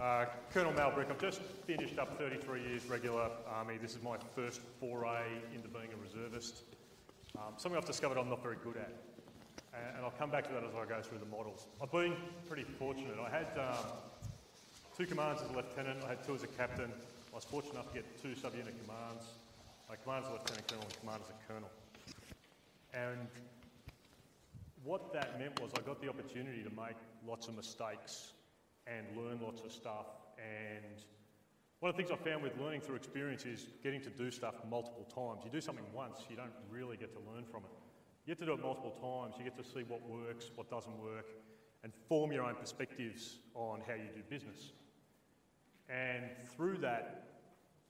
Uh, Colonel Mal Brick, I've just finished up 33 years regular army. This is my first foray into being a reservist. Um, something I've discovered I'm not very good at. And, and, I'll come back to that as I go through the models. I've been pretty fortunate. I had um, two commands as a lieutenant, I had two as a captain. I was fortunate enough to get two subunit commands. My command as a lieutenant colonel and command as a colonel. And what that meant was I got the opportunity to make lots of mistakes and learn lots of stuff. And one of the things I found with learning through experience is getting to do stuff multiple times. You do something once, you don't really get to learn from it. You get to do it multiple times, you get to see what works, what doesn't work, and form your own perspectives on how you do business. And through that,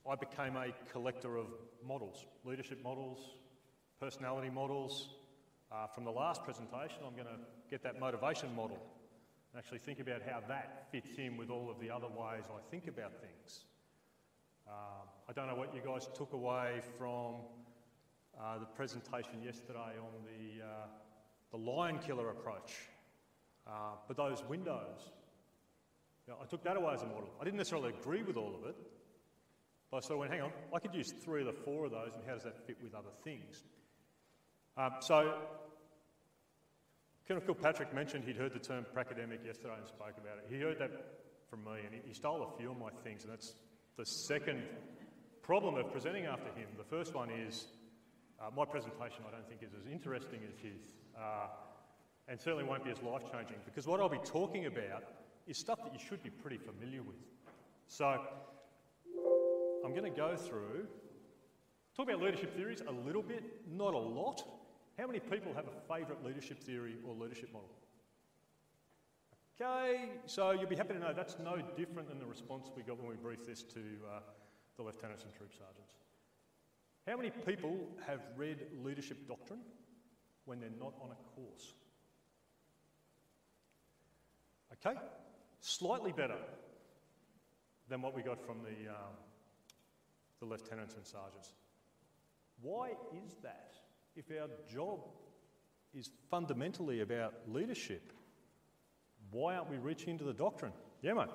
I became a collector of models, leadership models, personality models. Uh, from the last presentation, I'm going to get that motivation model and actually think about how that fits in with all of the other ways I think about things. Um, I don't know what you guys took away from uh, the presentation yesterday on the, uh, the lion killer approach, uh, but those windows, you know, I took that away as a model. I didn't necessarily agree with all of it, but I sort of went, hang on, I could use three of the four of those, and how does that fit with other things? Um, so Colonel Kilpatrick mentioned he'd heard the term pracademic yesterday and spoke about it. He heard that from me and he, stole a few of my things, and that's the second problem of presenting after him. The first one is uh, my presentation, I don't think, is as interesting as his, uh, and certainly won't be as life changing because what I'll be talking about is stuff that you should be pretty familiar with. So I'm going to go through, talk about leadership theories a little bit, not a lot. How many people have a favourite leadership theory or leadership model? Okay, so you'll be happy to know that's no different than the response we got when we briefed this to uh, the lieutenants and troop sergeants. How many people have read leadership doctrine when they're not on a course? Okay, slightly better than what we got from the, um, the lieutenants and sergeants. Why is that? If our job is fundamentally about leadership, why aren't we reaching into the doctrine? Yeah, mate.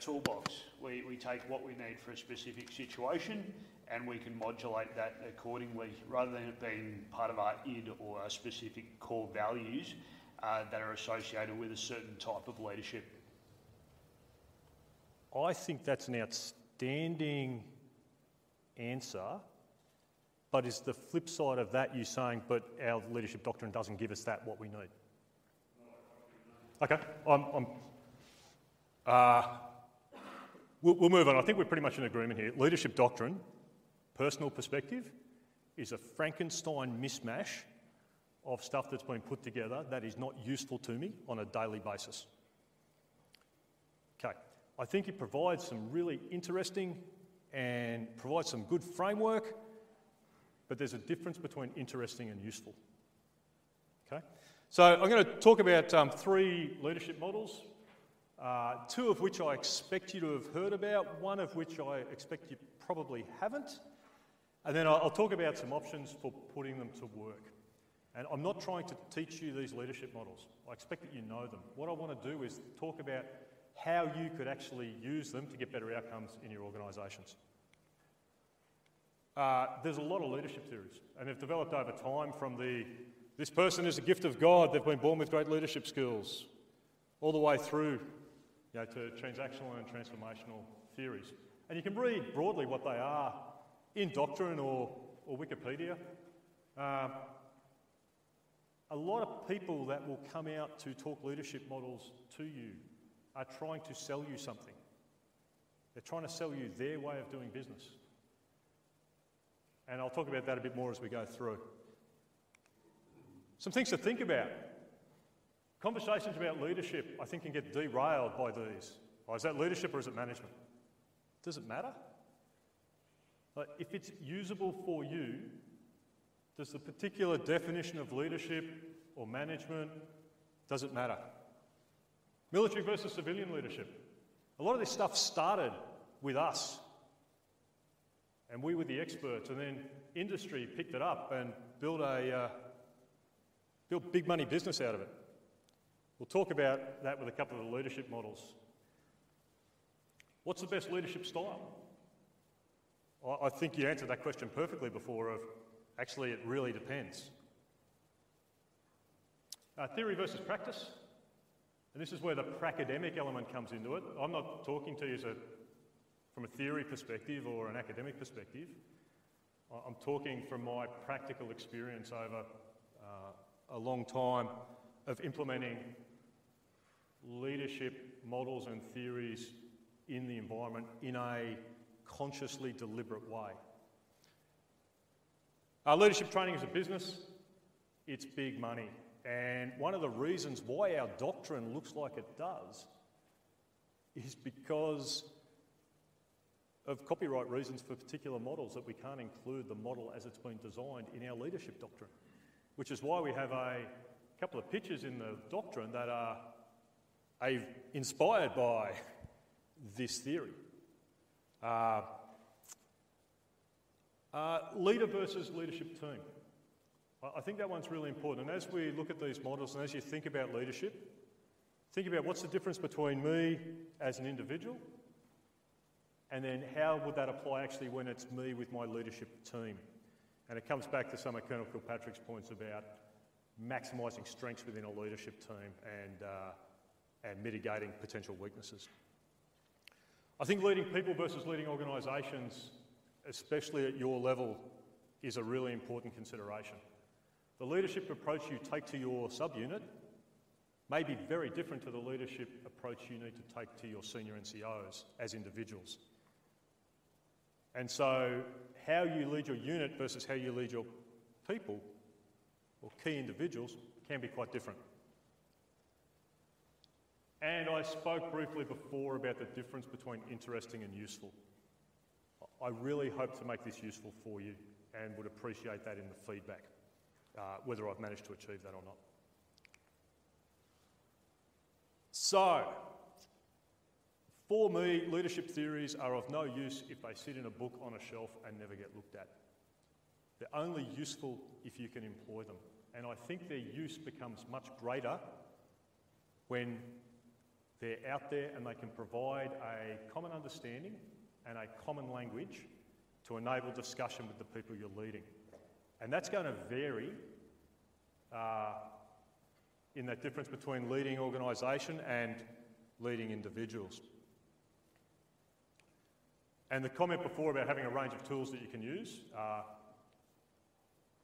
Toolbox. We, we take what we need for a specific situation and we can modulate that accordingly rather than it being part of our id or our specific core values uh, that are associated with a certain type of leadership. I think that's an outstanding answer, but is the flip side of that you saying, but our leadership doctrine doesn't give us that what we need? Okay, I'm, I'm uh, we'll, we'll move on. I think we're pretty much in agreement here. Leadership doctrine personal perspective is a Frankenstein mismatch of stuff that's been put together that is not useful to me on a daily basis. Okay, I think it provides some really interesting and provides some good framework, but there's a difference between interesting and useful. Okay, so I'm going to talk about um, three leadership models, uh, two of which I expect you to have heard about, one of which I expect you probably haven't. And then I'll talk about some options for putting them to work. And I'm not trying to teach you these leadership models. I expect that you know them. What I want to do is talk about how you could actually use them to get better outcomes in your organisations. Uh, there's a lot of leadership theories, and they've developed over time from the this person is a gift of God, they've been born with great leadership skills, all the way through you know, to transactional and transformational theories. And you can read broadly what they are in Doctrine or, or Wikipedia. Uh, a lot of people that will come out to talk leadership models to you are trying to sell you something. They're trying to sell you their way of doing business. And I'll talk about that a bit more as we go through. Some things to think about. Conversations about leadership, I think, can get derailed by these. Oh, is that leadership or is it management? Does it matter? But if it's usable for you, does the particular definition of leadership or management, does it matter? Military versus civilian leadership. A lot of this stuff started with us, and we were the experts, and then industry picked it up and built a uh, built big money business out of it. We'll talk about that with a couple of the leadership models. What's the best leadership style? I think you answered that question perfectly before of actually it really depends. Uh, theory versus practice. And this is where the pracademic element comes into it. I'm not talking to you a, from a theory perspective or an academic perspective. I'm talking from my practical experience over uh, a long time of implementing leadership models and theories in the environment in a consciously deliberate way. Our leadership training is a business, it's big money. And one of the reasons why our doctrine looks like it does is because of copyright reasons for particular models that we can't include the model as it's been designed in our leadership doctrine. Which is why we have a couple of pictures in the doctrine that are inspired by this theory. Uh, uh, leader versus leadership team. I think that one's really important. And as we look at these models and as you think about leadership, think about what's the difference between me as an individual and then how would that apply actually when it's me with my leadership team? And it comes back to some of Colonel Kilpatrick's points about maximising strengths within a leadership team and, uh, and mitigating potential weaknesses. I think leading people versus leading organisations, especially at your level, is a really important consideration. The leadership approach you take to your subunit may be very different to the leadership approach you need to take to your senior NCOs as individuals. And so, how you lead your unit versus how you lead your people or key individuals can be quite different. And I spoke briefly before about the difference between interesting and useful. I really hope to make this useful for you and would appreciate that in the feedback, uh, whether I've managed to achieve that or not. So, for me, leadership theories are of no use if they sit in a book on a shelf and never get looked at. They're only useful if you can employ them. And I think their use becomes much greater when they're out there and they can provide a common understanding and a common language to enable discussion with the people you're leading. And that's going to vary uh, in that difference between leading organisation and leading individuals. And the comment before about having a range of tools that you can use uh,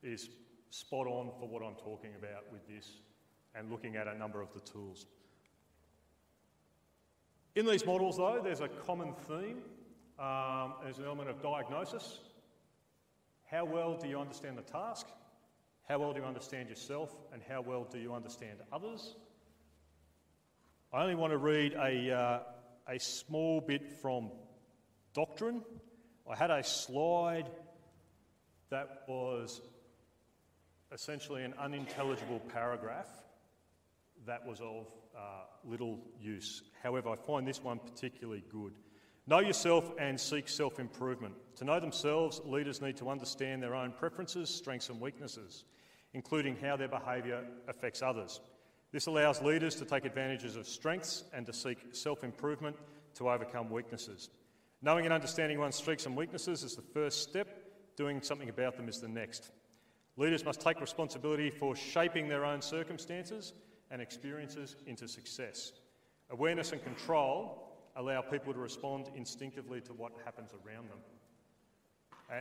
is spot on for what I'm talking about with this and looking at a number of the tools. In these models, though, there's a common theme. Um, there's an element of diagnosis. How well do you understand the task? How well do you understand yourself? And how well do you understand others? I only want to read a, uh, a small bit from Doctrine. I had a slide that was essentially an unintelligible paragraph that was of uh, little use. However, I find this one particularly good. Know yourself and seek self improvement. To know themselves, leaders need to understand their own preferences, strengths, and weaknesses, including how their behaviour affects others. This allows leaders to take advantages of strengths and to seek self improvement to overcome weaknesses. Knowing and understanding one's strengths and weaknesses is the first step, doing something about them is the next. Leaders must take responsibility for shaping their own circumstances and experiences into success. Awareness and control allow people to respond instinctively to what happens around them.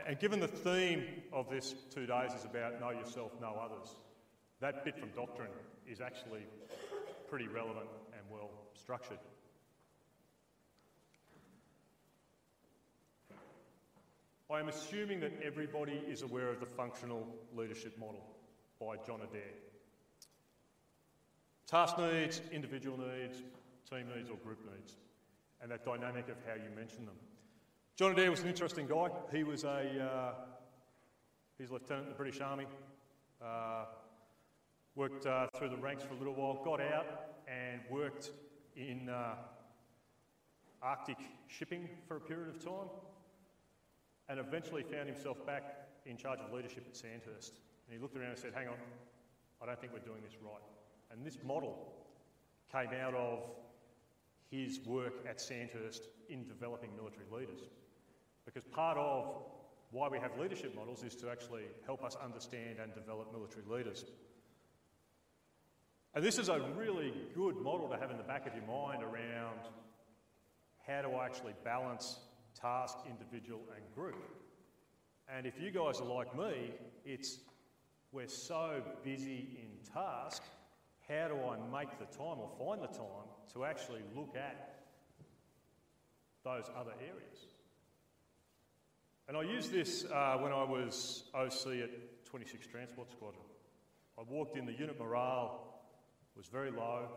And given the theme of this two days is about know yourself, know others, that bit from doctrine is actually pretty relevant and well structured. I am assuming that everybody is aware of the functional leadership model by John Adair. Task needs, individual needs, team needs, or group needs, and that dynamic of how you mention them. John Adair was an interesting guy. He was a uh, he's a lieutenant in the British Army. Uh, worked uh, through the ranks for a little while, got out and worked in uh, Arctic shipping for a period of time and eventually found himself back in charge of leadership at Sandhurst. And he looked around and said, Hang on, I don't think we're doing this right. And this model came out of his work at Sandhurst in developing military leaders. Because part of why we have leadership models is to actually help us understand and develop military leaders. And this is a really good model to have in the back of your mind around how do I actually balance task, individual, and group. And if you guys are like me, it's we're so busy in task, how do I make the time or find the time to actually look at those other areas? And I used this uh, when I was OC at 26 Transport Squadron. I walked in, the unit morale was very low.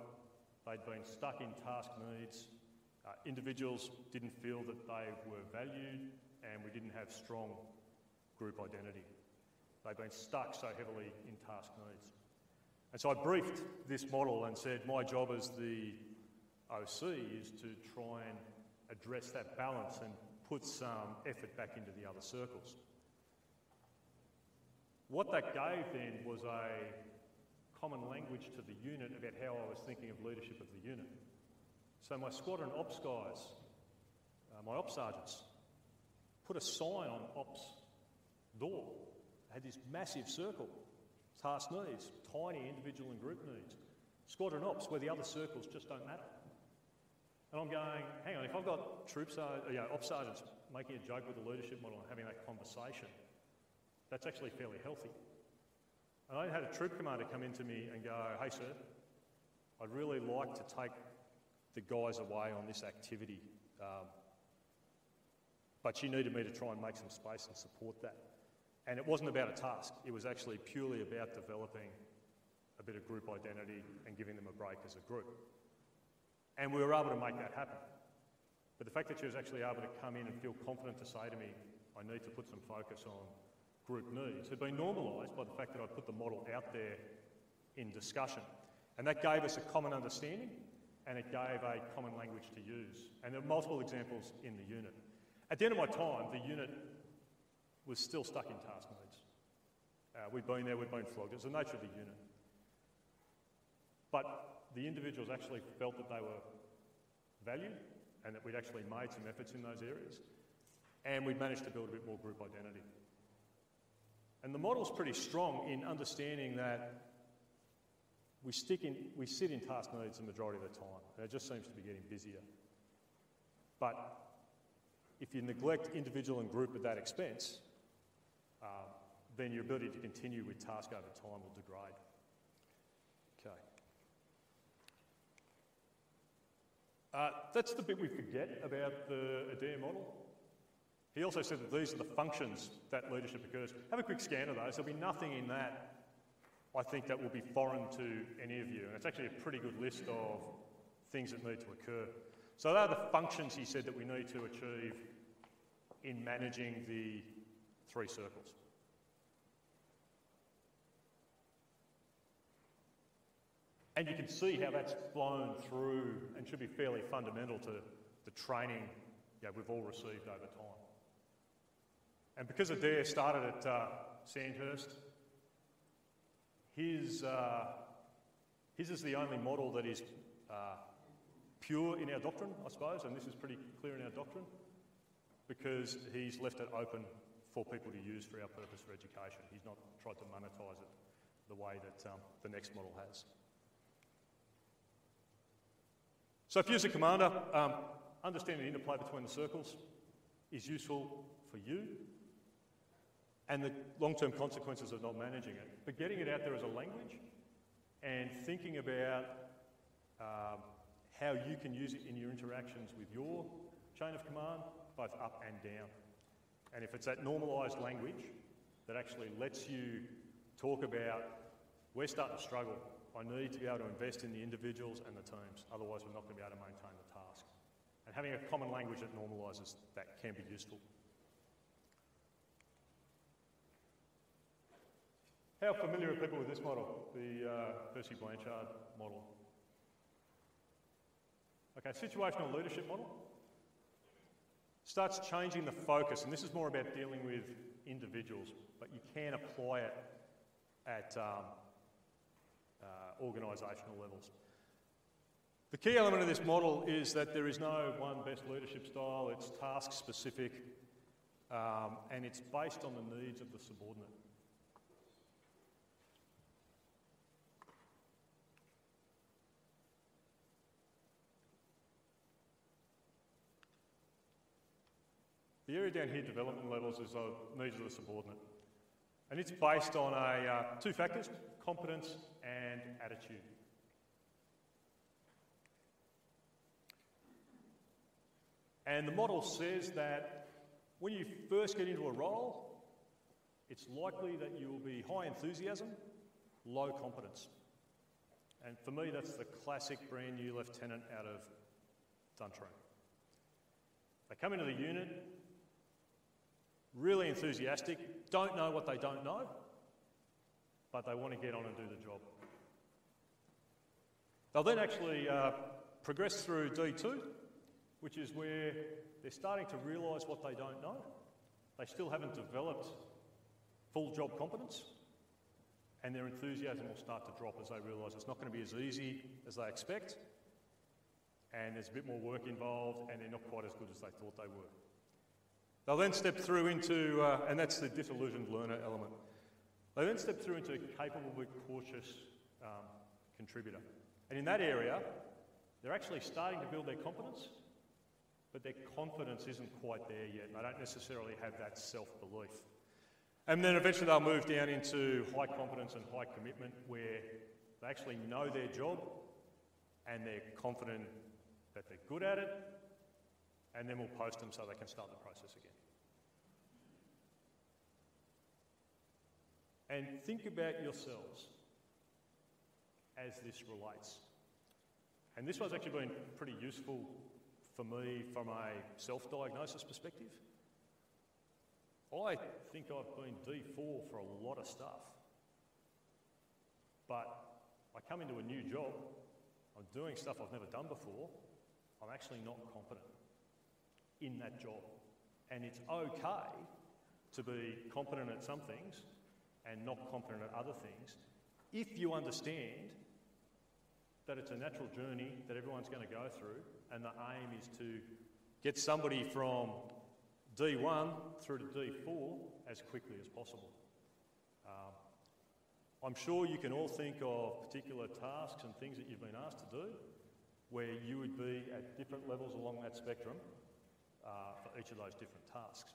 They'd been stuck in task needs. Uh, individuals didn't feel that they were valued, and we didn't have strong group identity. They'd been stuck so heavily in task needs. And so I briefed this model and said, my job as the OC is to try and address that balance and put some effort back into the other circles. What that gave then was a common language to the unit about how I was thinking of leadership of the unit. So my squadron ops guys, uh, my ops sergeants, put a sign on ops door. They had this massive circle, task needs, tiny individual and group needs. Squadron ops, where the other circles just don't matter. And I'm going, hang on, if I've got troops, uh, you know, op sergeants making a joke with the leadership model and having that conversation, that's actually fairly healthy. And I had a troop commander come into me and go, hey, sir, I'd really like to take the guys away on this activity. Um, but she needed me to try and make some space and support that. And it wasn't about a task, it was actually purely about developing a bit of group identity and giving them a break as a group. And we were able to make that happen. But the fact that she was actually able to come in and feel confident to say to me, I need to put some focus on group needs, had been normalised by the fact that I put the model out there in discussion. And that gave us a common understanding and it gave a common language to use. And there are multiple examples in the unit. At the end of my time, the unit was still stuck in task needs. Uh, we'd been there, we'd been flogged. It's the nature of the unit. But the individuals actually felt that they were valued and that we'd actually made some efforts in those areas. And we'd managed to build a bit more group identity. And the model's pretty strong in understanding that we, stick in, we sit in task needs the majority of the time, and it just seems to be getting busier. But if you neglect individual and group at that expense, then your ability to continue with task over time will degrade. Uh, that's the bit we forget about the Adair model. He also said that these are the functions that leadership occurs. Have a quick scan of those. There'll be nothing in that, I think, that will be foreign to any of you. And it's actually a pretty good list of things that need to occur. So, they are the functions he said that we need to achieve in managing the three circles. And you can see how that's flown through and should be fairly fundamental to the training we've all received over time. And because Adair started at uh, Sandhurst, his, uh, his is the only model that is uh, pure in our doctrine, I suppose, and this is pretty clear in our doctrine, because he's left it open for people to use for our purpose for education. He's not tried to monetise it the way that um, the next model has. So if you as a commander, um, understanding the interplay between the circles is useful for you and the long-term consequences of not managing it. But getting it out there as a language and thinking about um, how you can use it in your interactions with your chain of command, both up and down. And if it's that normalised language that actually lets you talk about, we're starting to struggle, I need to be able to invest in the individuals and the teams, otherwise we're not going to be able to maintain the task. And having a common language that normalises that can be useful. How familiar are people with this model, the uh, Hersey Blanchard model? Okay, situational leadership model starts changing the focus, and this is more about dealing with individuals, but you can apply it at um, organisational levels. The key element of this model is that there is no one best leadership style, it's task specific um, and it's based on the needs of the subordinate. The area down here, development levels, is the needs of the subordinate. And it's based on a, uh, two factors, competence and attitude. And the model says that when you first get into a role, it's likely that you will be high enthusiasm, low competence. And for me, that's the classic brand new lieutenant out of Duntroon. They come into the unit, really enthusiastic, don't know what they don't know, but they want to get on and do the job. They'll then actually uh, progress through D2, which is where they're starting to realise what they don't know. They still haven't developed full job competence, and their enthusiasm will start to drop as they realise it's not going to be as easy as they expect, and there's a bit more work involved, and they're not quite as good as they thought they were. They'll then step through into, uh, and that's the disillusioned learner element. They then step through into a capable but cautious um, contributor. And in that area, they're actually starting to build their competence, but their confidence isn't quite there yet. They don't necessarily have that self belief. And then eventually they'll move down into high confidence and high commitment where they actually know their job and they're confident that they're good at it, and then we'll post them so they can start the process again. And think about yourselves as this relates. And this one's actually been pretty useful for me from a self diagnosis perspective. I think I've been D4 for a lot of stuff. But I come into a new job, I'm doing stuff I've never done before, I'm actually not competent in that job. And it's okay to be competent at some things and not competent at other things if you understand that it's a natural journey that everyone's going to go through, and the aim is to get somebody from D1 through to D4 as quickly as possible. Um, I'm sure you can all think of particular tasks and things that you've been asked to do where you would be at different levels along that spectrum uh, for each of those different tasks.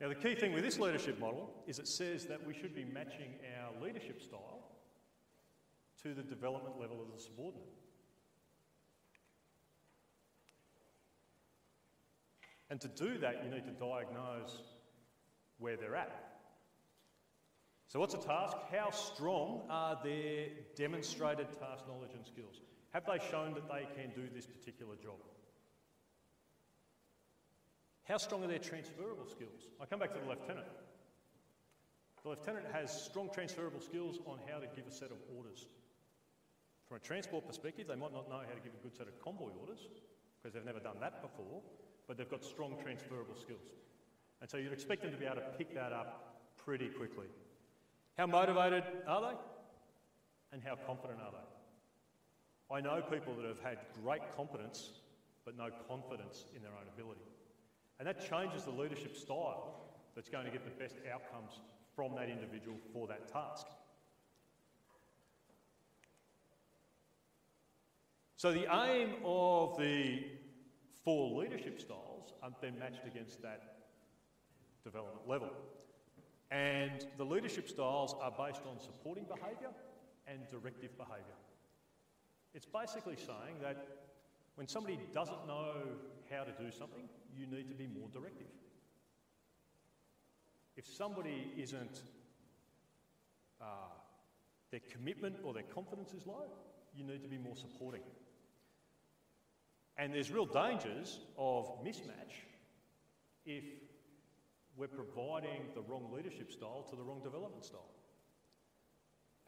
Now, the key thing with this leadership model is it says that we should be matching our leadership style to the development level of the subordinate. And to do that, you need to diagnose where they're at. So, what's a task? How strong are their demonstrated task knowledge and skills? Have they shown that they can do this particular job? How strong are their transferable skills? I come back to the lieutenant. The lieutenant has strong transferable skills on how to give a set of orders. From a transport perspective, they might not know how to give a good set of convoy orders because they've never done that before, but they've got strong transferable skills. And so you'd expect them to be able to pick that up pretty quickly. How motivated are they? And how confident are they? I know people that have had great competence but no confidence in their own ability. And that changes the leadership style that's going to get the best outcomes from that individual for that task. So the aim of the four leadership styles are then matched against that development level. And the leadership styles are based on supporting behaviour and directive behaviour. It's basically saying that when somebody doesn't know how to do something, you need to be more directive. If somebody isn't, uh, their commitment or their confidence is low, you need to be more supporting. And there's real dangers of mismatch if we're providing the wrong leadership style to the wrong development style.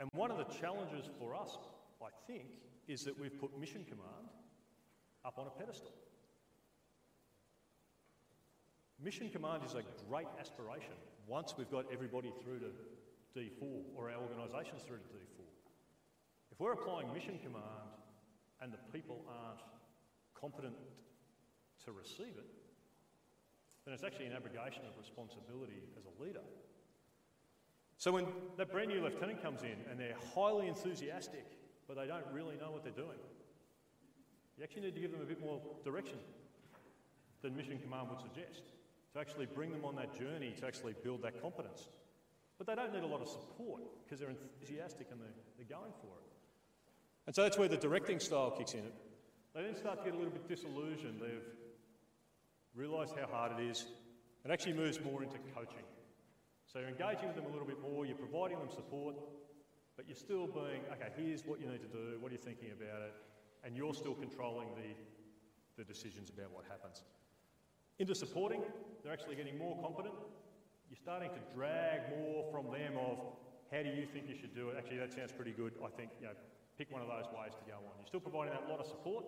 And one of the challenges for us, I think, is that we've put mission command up on a pedestal. Mission Command is a great aspiration once we've got everybody through to D4 or our organisations through to D4. If we're applying Mission Command and the people aren't competent to receive it, then it's actually an abrogation of responsibility as a leader. So when that brand new lieutenant comes in and they're highly enthusiastic, but they don't really know what they're doing, you actually need to give them a bit more direction than Mission Command would suggest to actually bring them on that journey to actually build that competence. But they don't need a lot of support because they're enthusiastic and they're, they're going for it. And so that's where the directing style kicks in. They then start to get a little bit disillusioned. They've realised how hard it is. It actually moves more into coaching. So you're engaging with them a little bit more, you're providing them support, but you're still being, okay, here's what you need to do, what are you thinking about it, and you're still controlling the, the decisions about what happens. Into supporting, they're actually getting more competent. You're starting to drag more from them of how do you think you should do it. Actually, that sounds pretty good. I think, you know, pick one of those ways to go on. You're still providing that lot of support,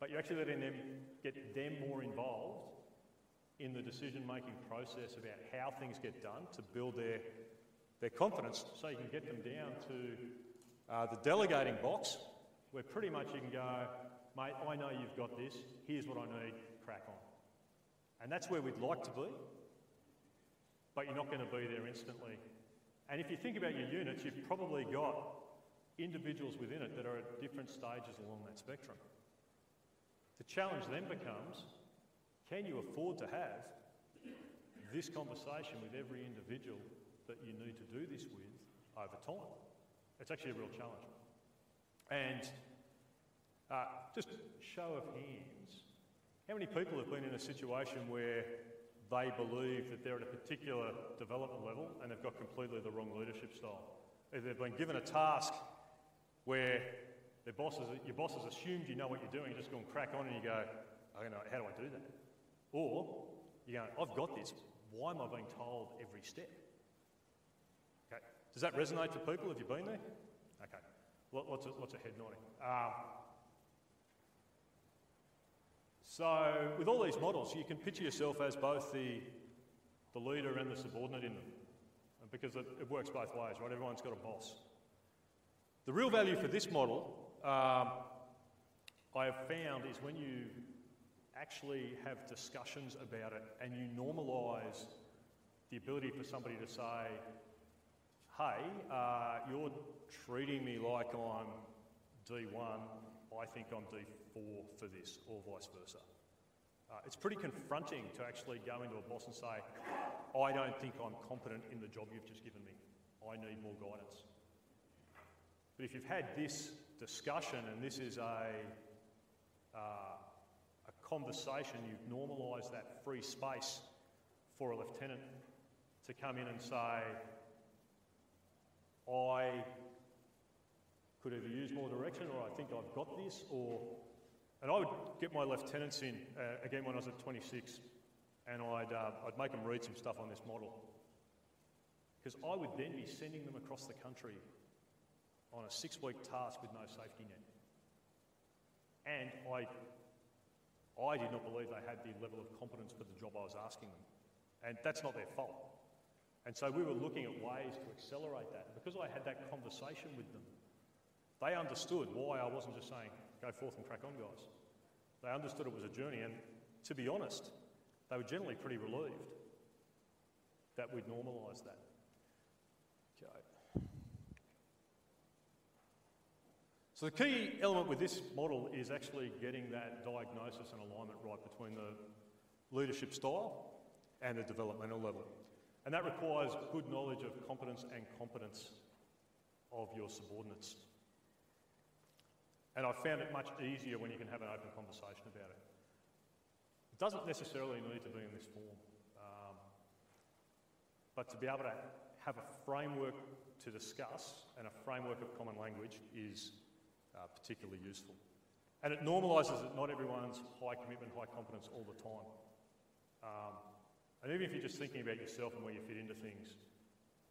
but you're actually letting them get them more involved in the decision making process about how things get done to build their, their confidence so you can get them down to uh, the delegating box where pretty much you can go, mate, I know you've got this, here's what I need, crack on. And that's where we'd like to be, but you're not going to be there instantly. And if you think about your units, you've probably got individuals within it that are at different stages along that spectrum. The challenge then becomes can you afford to have this conversation with every individual that you need to do this with over time? It's actually a real challenge. And uh, just show of hands, how many people have been in a situation where they believe that they're at a particular development level and they've got completely the wrong leadership style? Either they've been given a task where their bosses, your boss has assumed you know what you're doing, you just go and crack on and you go, I don't know, how do I do that? Or you go, I've got this. Why am I being told every step? Okay. Does that resonate for people? Have you been there? Okay. Lots of, lots of head nodding. Um, so, with all these models, you can picture yourself as both the, the leader and the subordinate in them, because it, it works both ways, right? Everyone's got a boss. The real value for this model, um, I have found, is when you actually have discussions about it and you normalise the ability for somebody to say, hey, uh, you're treating me like I'm D1, I think I'm D4 for this, or vice versa. Uh, it's pretty confronting to actually go into a boss and say, I don't think I'm competent in the job you've just given me. I need more guidance. But if you've had this discussion and this is a, uh, a conversation, you've normalised that free space for a lieutenant to come in and say, I could either use more direction or I think I've got this, or. And I would get my lieutenants in, uh, again when I was at 26, and I'd, uh, I'd make them read some stuff on this model. Because I would then be sending them across the country on a six week task with no safety net. And I, I did not believe they had the level of competence for the job I was asking them. And that's not their fault. And so we were looking at ways to accelerate that. Because I had that conversation with them, they understood why I wasn't just saying, go forth and crack on, guys. They understood it was a journey, and to be honest, they were generally pretty relieved that we'd normalised that. Okay. So the key element with this model is actually getting that diagnosis and alignment right between the leadership style and the developmental level. And that requires good knowledge of competence and competence of your subordinates. And I've found it much easier when you can have an open conversation about it. It doesn't necessarily need to be in this form, um, but to be able to have a framework to discuss and a framework of common language is uh, particularly useful. And it normalises that not everyone's high commitment, high competence all the time. Um, and even if you're just thinking about yourself and where you fit into things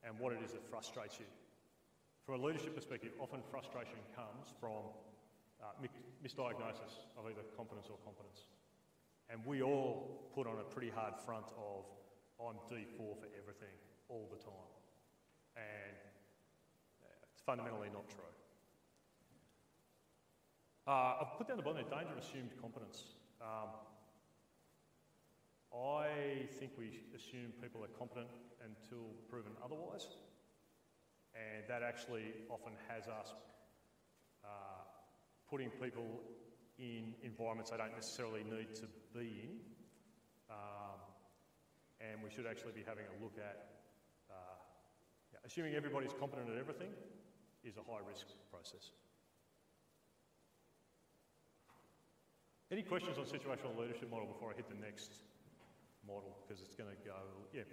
and what it is that frustrates you, from a leadership perspective, often frustration comes from uh, misdiagnosis of either competence or competence. And we all put on a pretty hard front of, I'm D4 for everything all the time. And it's fundamentally not true. Uh, I've put down the bottom there, danger of assumed competence. Um, I think we assume people are competent until proven otherwise, and that actually often has us uh, putting people in environments they don't necessarily need to be in, um, and we should actually be having a look at uh, yeah, assuming everybody's competent at everything is a high risk process. Any questions on situational leadership model before I hit the next model because it's going to go, yeah.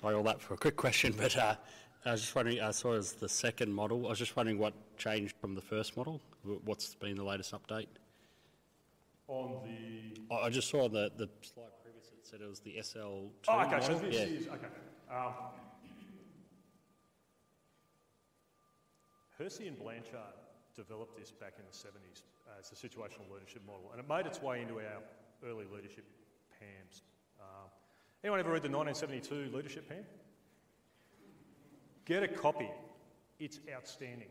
Sorry, all that for a quick question, but uh, I was just wondering, I saw as the second model, I was just wondering what changed from the first model? What's been the latest update? On the... I just saw the, the slide previous, it said it was the SL2 Oh, okay, so this Yeah. is, okay. Um, Hersey and Blanchard developed this back in the 70s as a situational leadership model, and it made its way into our early leadership PAMs. Um, anyone ever read the 1972 leadership PAM? Get a copy. It's outstanding.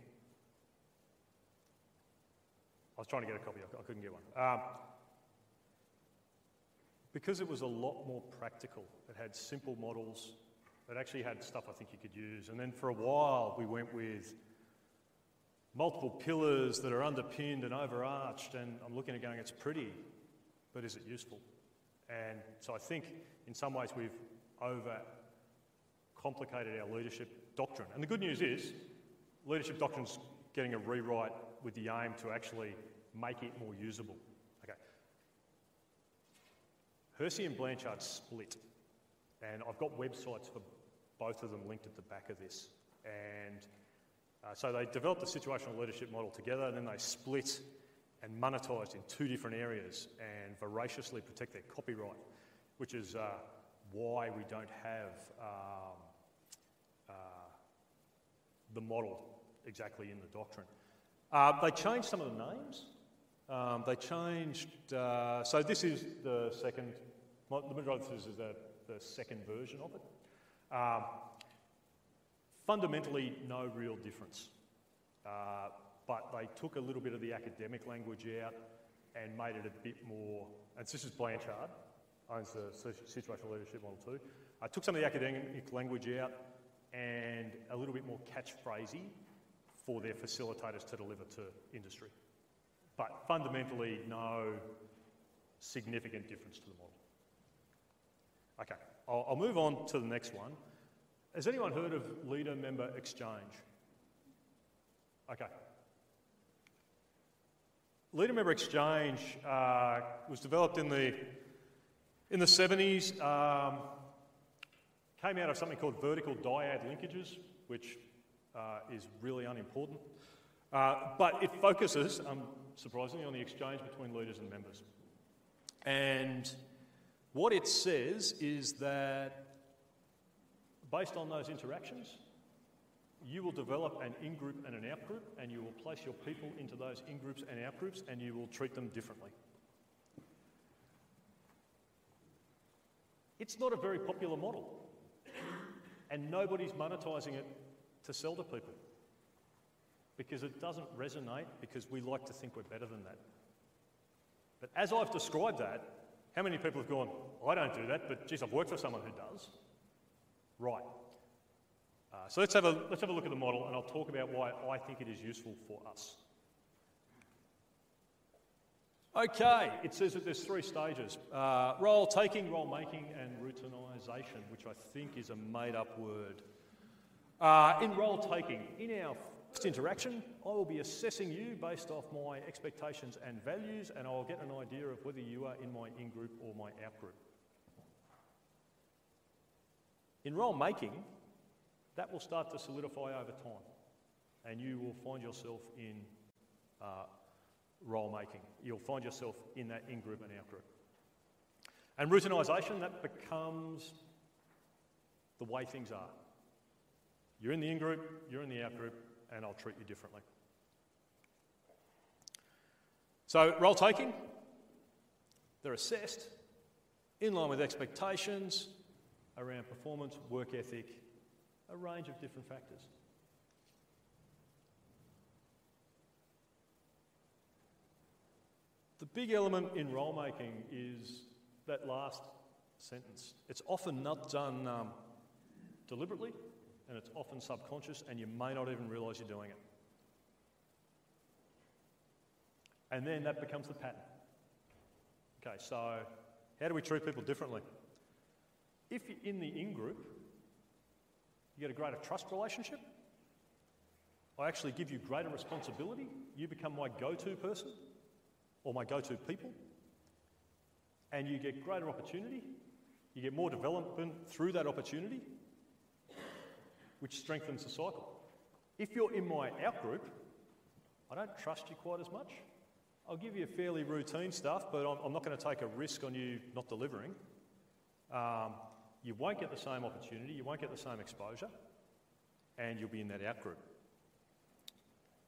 I was trying to get a copy, I I couldn't get one. Um, because it was a lot more practical, it had simple models, it actually had stuff I think you could use. And then for a while, we went with multiple pillars that are underpinned and overarched, and I'm looking at going, it's pretty, but is it useful? And so I think in some ways we've over complicated our leadership doctrine. And the good news is, leadership doctrine's getting a rewrite with the aim to actually make it more usable. Okay. Hersey and Blanchard split, and I've got websites for both of them linked at the back of this. And uh, so they developed the situational leadership model together, and then they split and monetised in two different areas and voraciously protect their copyright, which is uh, why we don't have um, uh, the model exactly in the doctrine. Uh, they changed some of the names. Um, they changed, uh, so this is the second, the majority of this is the, the second version of it. Um, fundamentally, no real difference. But they took a little bit of the academic language out and made it a bit more, and this is Blanchard, owns the situational leadership model too. I took some of the academic language out and a little bit more catchphrasy for their facilitators to deliver to industry. But fundamentally, no significant difference to the model. Okay, I'll, I'll move on to the next one. Has anyone heard of leader member exchange? Okay. Leader member exchange uh, was developed in the in the 70s. Um, came out of something called vertical dyad linkages, which uh, is really unimportant. Uh, but it focuses, um, surprisingly, on the exchange between leaders and members. And what it says is that based on those interactions, you will develop an in group and an out group, and you will place your people into those in groups and out groups, and you will treat them differently. It's not a very popular model, and nobody's monetising it to sell to people because it doesn't resonate because we like to think we're better than that. But as I've described that, how many people have gone, I don't do that, but geez, I've worked for someone who does? Right. Uh, so let's have, a, let's have a look at the model and I'll talk about why I think it is useful for us. Okay, it says that there's three stages uh, role taking, role making, and routinization, which I think is a made up word. Uh, in role taking, in our first interaction, I will be assessing you based off my expectations and values, and I'll get an idea of whether you are in my in group or my out group. In role making, that will start to solidify over time, and you will find yourself in uh, role making. You'll find yourself in that in group and out group. And routinisation, that becomes the way things are. You're in the in group, you're in the out group, and I'll treat you differently. So, role taking, they're assessed in line with expectations around performance, work ethic, a range of different factors. The big element in role making is that last sentence. It's often not done um, deliberately and it's often subconscious, and you may not even realise you're doing it. And then that becomes the pattern. Okay, so how do we treat people differently? If you're in the in group, you get a greater trust relationship. I actually give you greater responsibility. You become my go to person or my go to people. And you get greater opportunity. You get more development through that opportunity, which strengthens the cycle. If you're in my out group, I don't trust you quite as much. I'll give you fairly routine stuff, but I'm, I'm not going to take a risk on you not delivering. Um, you won't get the same opportunity, you won't get the same exposure, and you'll be in that out group.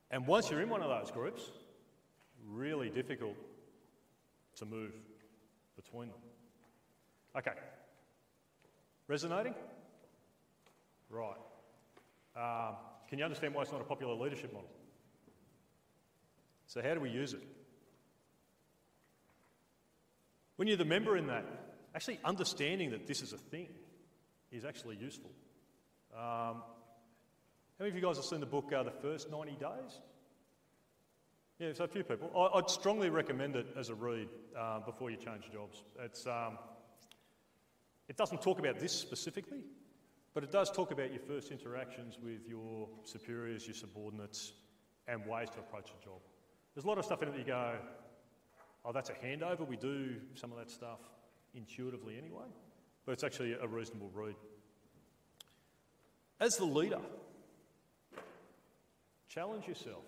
And once you're in one of those groups, really difficult to move between them. Okay. Resonating? Right. Um, can you understand why it's not a popular leadership model? So, how do we use it? When you're the member in that, actually understanding that this is a thing is actually useful. Um, how many of you guys have seen the book uh, The First 90 Days? Yeah, so a few people. I, would strongly recommend it as a read uh, before you change jobs. It's, um, it doesn't talk about this specifically, but it does talk about your first interactions with your superiors, your subordinates, and ways to approach a job. There's a lot of stuff in it that you go, oh, that's a handover. We do some of that stuff intuitively anyway, but it's actually a reasonable read. As the leader, challenge yourself.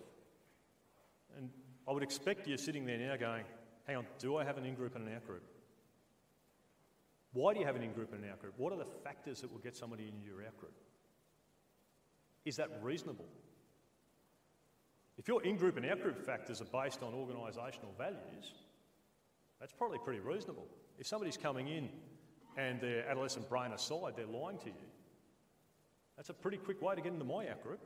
And I would expect you sitting there now going, hang on, do I have an in group and an out group? Why do you have an in group and an out group? What are the factors that will get somebody into your out group? Is that reasonable? If your in group and out group factors are based on organisational values, that's probably pretty reasonable. If somebody's coming in and their adolescent brain aside, they're lying to you, that's a pretty quick way to get into my out group.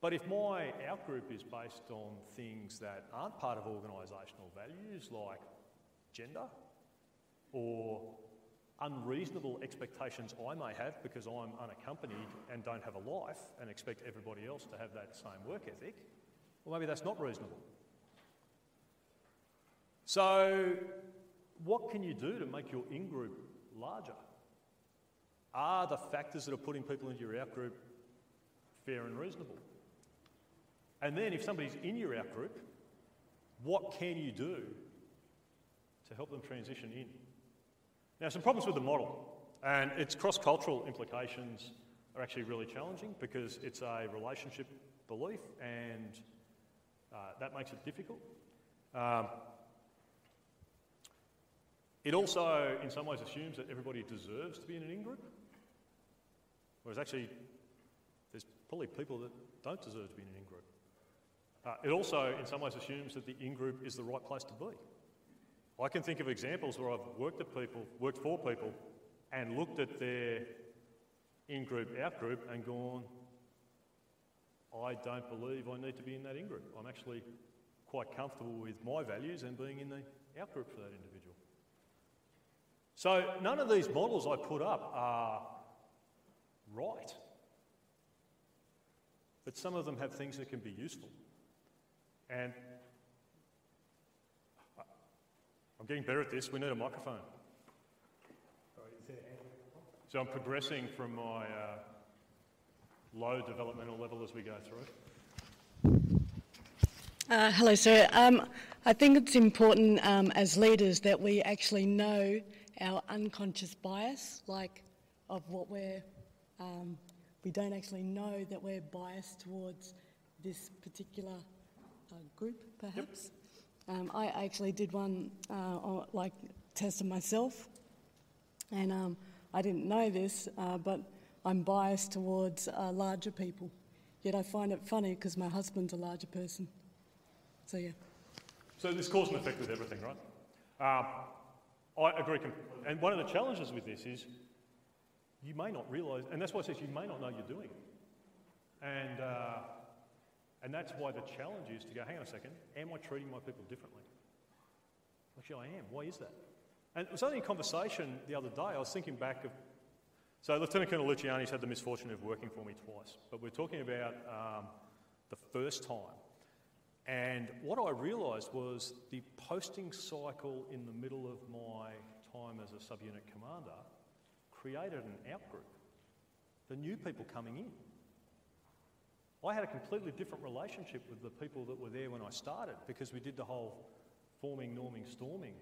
But if my out group is based on things that aren't part of organisational values like gender or unreasonable expectations I may have because I'm unaccompanied and don't have a life and expect everybody else to have that same work ethic, well, maybe that's not reasonable. So, what can you do to make your in group larger? Are the factors that are putting people into your out group fair and reasonable? And then, if somebody's in your out group, what can you do to help them transition in? Now, some problems with the model, and its cross cultural implications are actually really challenging because it's a relationship belief and uh, that makes it difficult. Um, it also, in some ways, assumes that everybody deserves to be in an in group, whereas actually, there's probably people that don't deserve to be in an in group. Uh, it also, in some ways, assumes that the in group is the right place to be. I can think of examples where I've worked at people, worked for people, and looked at their in group, out group, and gone, I don't believe I need to be in that in group. I'm actually quite comfortable with my values and being in the out group for that individual. So none of these models I put up are right. But some of them have things that can be useful. And I'm getting better at this. We need a microphone. So I'm progressing from my uh, low developmental level as we go through. Uh, hello, sir. Um, I think it's important um, as leaders that we actually know our unconscious bias, like of what we're, um, we don't actually know that we're biased towards this particular uh, group, perhaps. Um, I actually did one, uh, on- like, tested myself, and um, I didn't know this, uh, but I'm biased towards uh, larger people. Yet I find it funny because my husband's a larger person. So, yeah. So there's cause and effect with everything, right? I agree. Com- and one of the challenges with this is you may not realise, and that's why it says you may not know you're doing it. And, uh, and that's why the challenge is to go, hang on a second, am I treating my people differently? Actually, I am. Why is that? And it was only a conversation the other day. I was thinking back of. So, Lieutenant Colonel Luciani's had the misfortune of working for me twice, but we're talking about um, the first time. And what I realised was the posting cycle in the middle of my time as a subunit commander created an outgroup. The new people coming in. I had a completely different relationship with the people that were there when I started because we did the whole forming, norming, storming.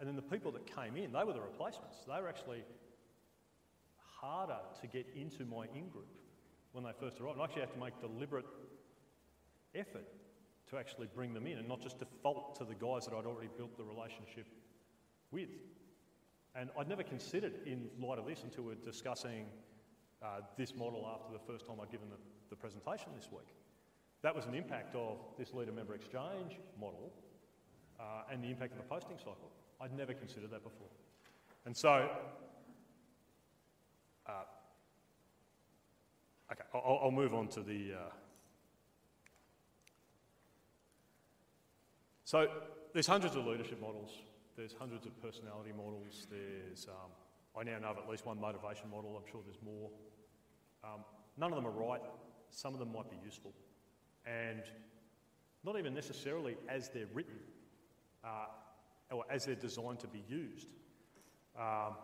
And then the people that came in, they were the replacements. They were actually harder to get into my in group when they first arrived. I actually had to make deliberate effort to actually bring them in and not just default to the guys that I'd already built the relationship with. And I'd never considered, in light of this, until we're discussing uh, this model after the first time I'd given the, the presentation this week. That was an impact of this leader member exchange model uh, and the impact of the posting cycle. I'd never considered that before. And so, uh, okay, I'll, I'll move on to the. So, there's hundreds of leadership models, there's hundreds of personality models, there's, um, I now know of at least one motivation model, I'm sure there's more. Um, none of them are right, some of them might be useful. And not even necessarily as they're written uh, or as they're designed to be used. Um,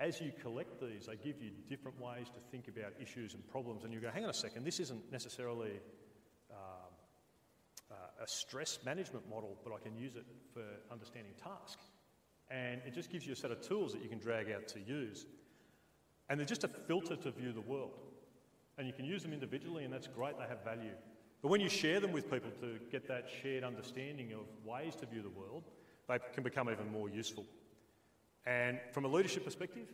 as you collect these, they give you different ways to think about issues and problems, and you go, hang on a second, this isn't necessarily a stress management model, but I can use it for understanding task. And it just gives you a set of tools that you can drag out to use. And they're just a filter to view the world. And you can use them individually, and that's great, they have value. But when you share them with people to get that shared understanding of ways to view the world, they can become even more useful. And from a leadership perspective,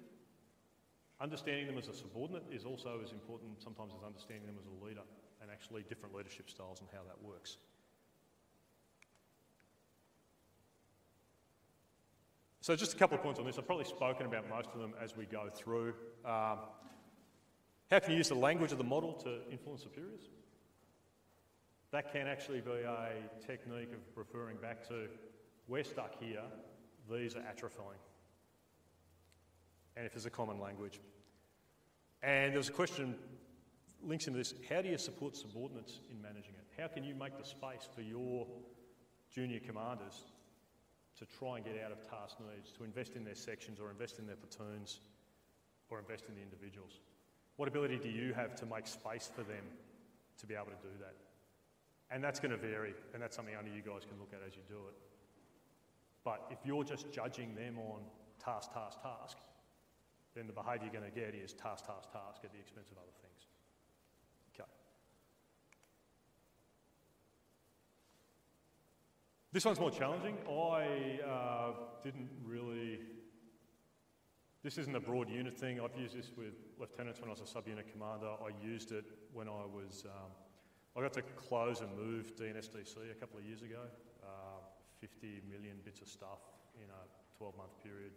understanding them as a subordinate is also as important sometimes as understanding them as a leader, and actually different leadership styles and how that works. So just a couple of points on this. I've probably spoken about most of them as we go through. Um, how can you use the language of the model to influence superiors? That can actually be a technique of referring back to we're stuck here, these are atrophying. And if there's a common language. And there was a question links into this how do you support subordinates in managing it? How can you make the space for your junior commanders to try and get out of task needs, to invest in their sections or invest in their platoons or invest in the individuals? What ability do you have to make space for them to be able to do that? And that's going to vary, and that's something only you guys can look at as you do it. But if you're just judging them on task, task, task, then the behaviour you're going to get is task, task, task at the expense of other things. Okay. This one's more challenging. I uh, didn't really. This isn't a broad unit thing. I've used this with lieutenants when I was a sub-unit commander. I used it when I was. Um, I got to close and move DNSDC a couple of years ago. Uh, 50 million bits of stuff in a 12-month period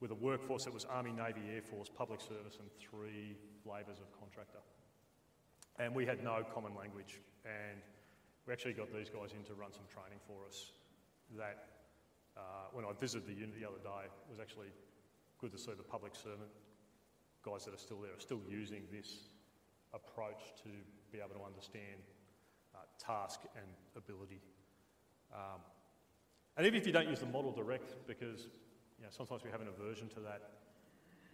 with a workforce that was Army, Navy, Air Force, public service, and three flavours of contractor. And we had no common language. And we actually got these guys in to run some training for us that, uh, when I visited the unit the other day, it was actually good to see the public servant guys that are still there are still using this approach to be able to understand uh, task and ability. Um, and even if you don't use the model direct, because you know, sometimes we have an aversion to that,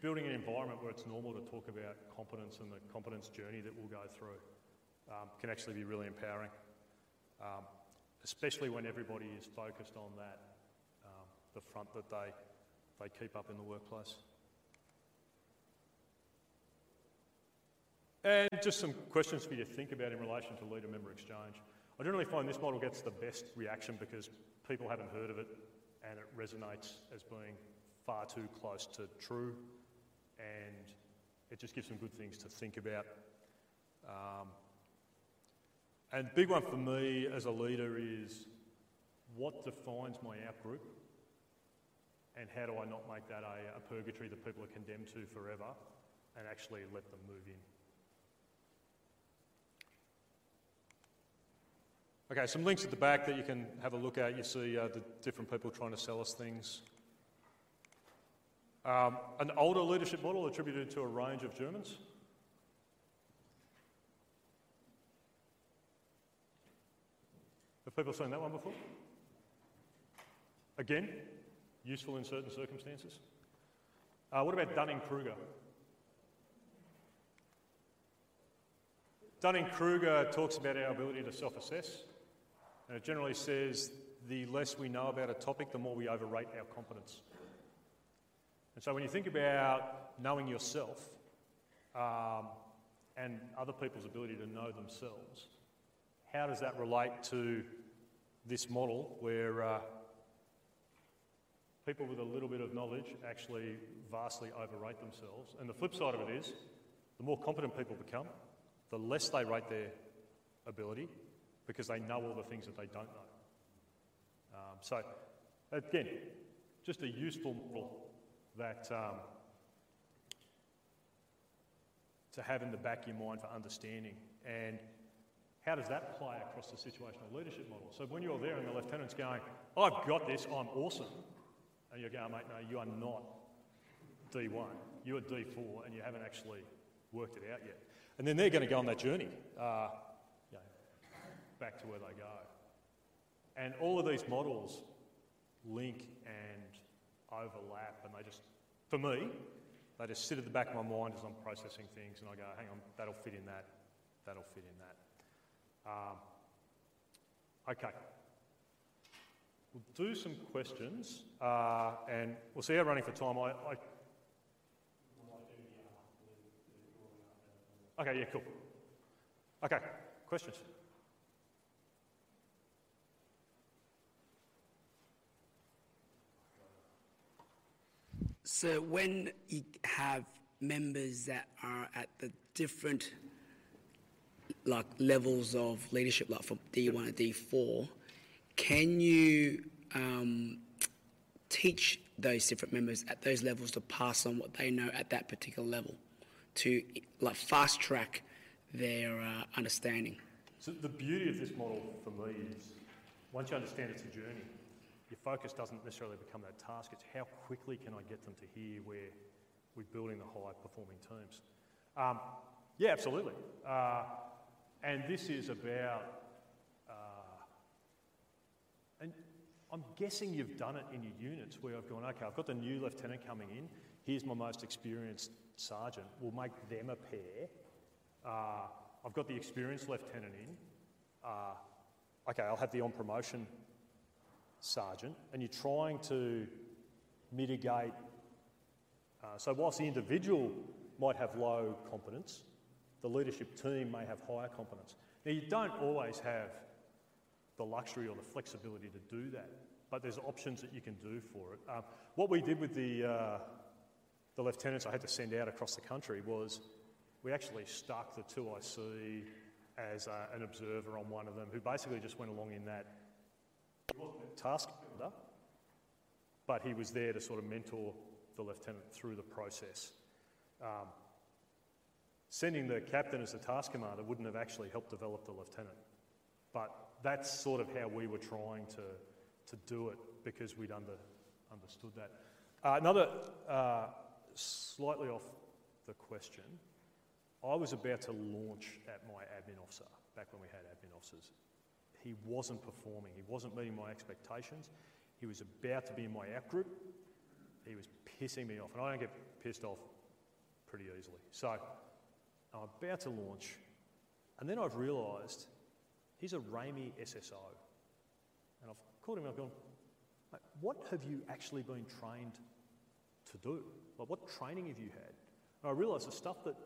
building an environment where it's normal to talk about competence and the competence journey that we'll go through um, can actually be really empowering, um, especially when everybody is focused on that, um, the front that they, they keep up in the workplace. And just some questions for you to think about in relation to leader member exchange. I generally find this model gets the best reaction because people haven't heard of it and it resonates as being far too close to true and it just gives them good things to think about. Um, and big one for me as a leader is what defines my outgroup and how do I not make that a, a purgatory that people are condemned to forever and actually let them move in. Okay, some links at the back that you can have a look at. You see uh, the different people trying to sell us things. Um, an older leadership model attributed to a range of Germans. Have people seen that one before? Again, useful in certain circumstances. Uh, what about Dunning Kruger? Dunning Kruger talks about our ability to self assess, and it generally says the less we know about a topic, the more we overrate our competence. And so when you think about knowing yourself um, and other people's ability to know themselves, how does that relate to this model where uh, people with a little bit of knowledge actually vastly overrate themselves? And the flip side of it is the more competent people become, the less they rate their ability because they know all the things that they don't know. Um, so, again, just a useful model that um, to have in the back of your mind for understanding. And how does that play across the situational leadership model? So when you're there and the lieutenant's going, I've got this, I'm awesome, and you're going, mate, no, you are not D1, you're D4, and you haven't actually worked it out yet. And then they're going to go on that journey uh, you know, back to where they go. And all of these models link and overlap, and they just, for me, they just sit at the back of my mind as I'm processing things, and I go, hang on, that'll fit in that, that'll fit in that. Um, okay. We'll do some questions, uh, and we'll see how running for time. I, I Okay, yeah, cool. Okay, questions? So when you have members that are at the different like levels of leadership, like from D1 to D4, can you um, teach those different members at those levels to pass on what they know at that particular level to like fast track their uh, understanding? So the beauty of this model for me is once you understand it's a journey, your focus doesn't necessarily become that task. It's how quickly can I get them to here where we're building the high performing teams. Um, yeah, absolutely. Uh, and this is about, uh, and I'm guessing you've done it in your units where I've gone, okay, I've got the new lieutenant coming in. Here's my most experienced sergeant. We'll make them a pair. Uh, I've got the experienced lieutenant in. Uh, okay, I'll have the on promotion sergeant, and you're trying to mitigate. Uh, so, whilst the individual might have low competence, the leadership team may have higher competence. Now, you don't always have the luxury or the flexibility to do that, but there's options that you can do for it. Um, what we did with the, uh, the lieutenants I had to send out across the country was we actually stuck the 2IC as uh, an observer on one of them who basically just went along in that he wasn't a task builder, but he was there to sort of mentor the lieutenant through the process. Um, sending the captain as the task commander wouldn't have actually helped develop the lieutenant. But that's sort of how we were trying to, to do it because we'd under, understood that. Uh, another, uh, slightly off the question, I was about to launch at my admin officer back when we had admin officers he wasn't performing. He wasn't meeting my expectations. He was about to be in my out group. He was pissing me off. And I don't get pissed off pretty easily. So I'm about to launch. And then I've realised he's a RAMI SSO. And I've called him and I've gone, what have you actually been trained to do? Like, what training have you had? And I realised the stuff that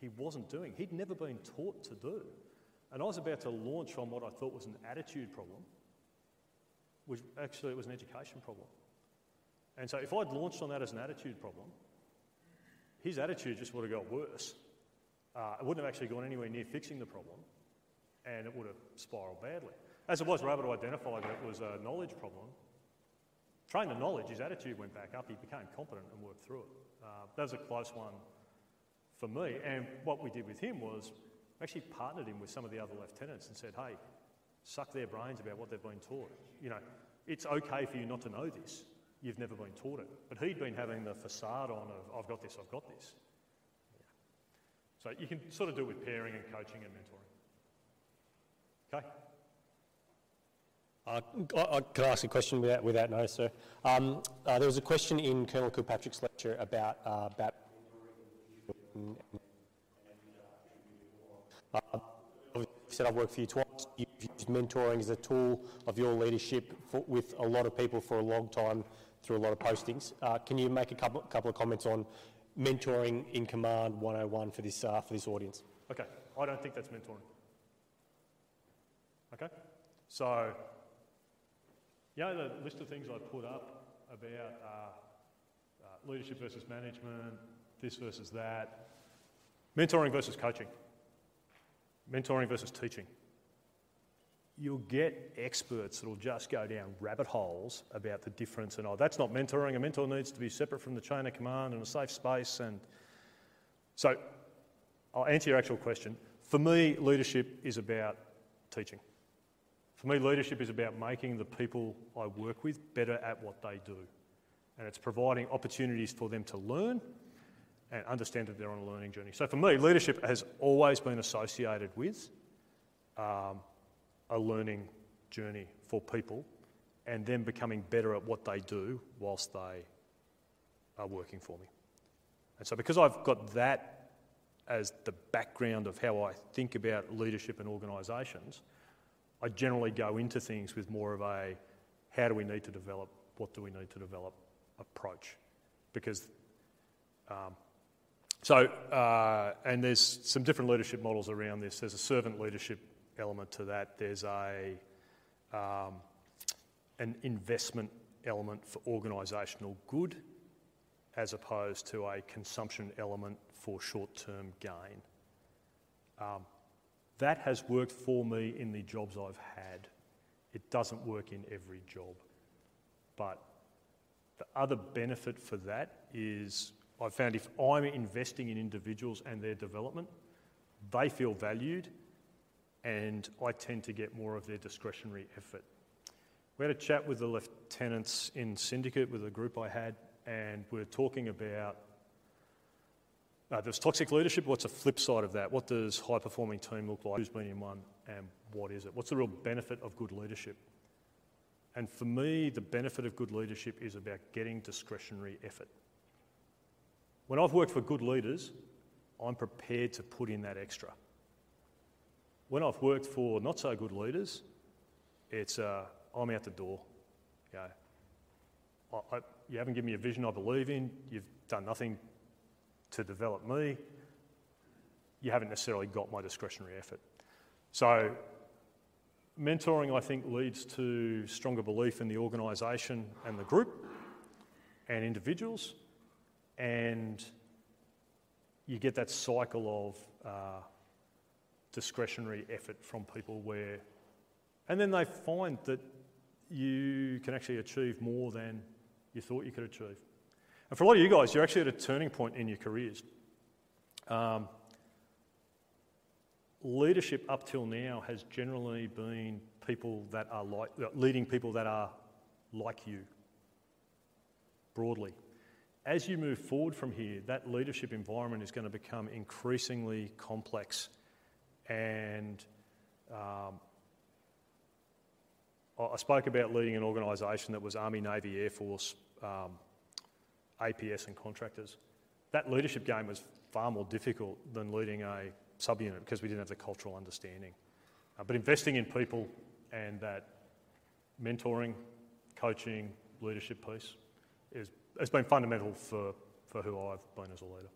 he wasn't doing, he'd never been taught to do. And I was about to launch on what I thought was an attitude problem, which actually it was an education problem. And so if I'd launched on that as an attitude problem, his attitude just would have got worse. Uh, it wouldn't have actually gone anywhere near fixing the problem, and it would have spiralled badly. As it was, we were able to identify that it was a knowledge problem. Trained the knowledge, his attitude went back up, he became competent and worked through it. Uh, that was a close one for me. And what we did with him was actually partnered him with some of the other lieutenants and said, hey, suck their brains about what they've been taught. You know, it's okay for you not to know this. You've never been taught it. But he'd been having the facade on of, I've got this, I've got this. So you can sort of do it with pairing and coaching and mentoring. Okay? Uh, I, I, can I ask a question without, without notice, sir? Um, uh, there was a question in Colonel Kilpatrick's lecture about, uh, uh, you said I've worked for you twice. You've used mentoring as a tool of your leadership for, with a lot of people for a long time through a lot of postings. Uh, can you make a couple, couple of comments on mentoring in command 101 for this, uh, for this audience? Okay, I don't think that's mentoring. Okay? So, know the list of things I put up about uh, uh, leadership versus management, this versus that, mentoring versus coaching, mentoring versus teaching you'll get experts that'll just go down rabbit holes about the difference and oh that's not mentoring. A mentor needs to be separate from the chain of command and a safe space and so i'll answer your actual question. For me leadership is about teaching. For me leadership is about making the people i work with better at what they do. And it's providing opportunities for them to learn and understand that they're on a learning journey. So for me leadership has always been associated with um, a learning journey for people and then becoming better at what they do whilst they are working for me. And so, because I've got that as the background of how I think about leadership and organisations, I generally go into things with more of a how do we need to develop, what do we need to develop approach. Because, um, so, uh, and there's some different leadership models around this. There's a servant leadership element to that. There's a um, an investment element for organisational good as opposed to a consumption element for short-term gain. Um, that has worked for me in the jobs I've had. It doesn't work in every job. But the other benefit for that is I've found if I'm investing in individuals and their development, they feel valued and I tend to get more of their discretionary effort. We had a chat with the lieutenants in syndicate with a group I had, and we are talking about uh, there's toxic leadership. What's the flip side of that? What does high performing team look like? Who's been in one, and what is it? What's the real benefit of good leadership? And for me, the benefit of good leadership is about getting discretionary effort. When I've worked for good leaders, I'm prepared to put in that extra. When I've worked for not so good leaders, it's uh, I'm out the door. You, know, I, I, you haven't given me a vision I believe in. You've done nothing to develop me. You haven't necessarily got my discretionary effort. So, mentoring, I think, leads to stronger belief in the organisation and the group and individuals, and you get that cycle of uh, discretionary effort from people where, and then they find that you can actually achieve more than you thought you could achieve. And for a lot of you guys, you're actually at a turning point in your careers. Um, leadership up till now has generally been people that are like, leading people that are like you, broadly. As you move forward from here, that leadership environment is going to become increasingly complex and um, I spoke about leading an organisation that was Army, Navy, Air Force, um, APS, and contractors. That leadership game was far more difficult than leading a subunit because we didn't have the cultural understanding. Uh, but investing in people and that mentoring, coaching, leadership piece is, has been fundamental for, for who I've been as a leader.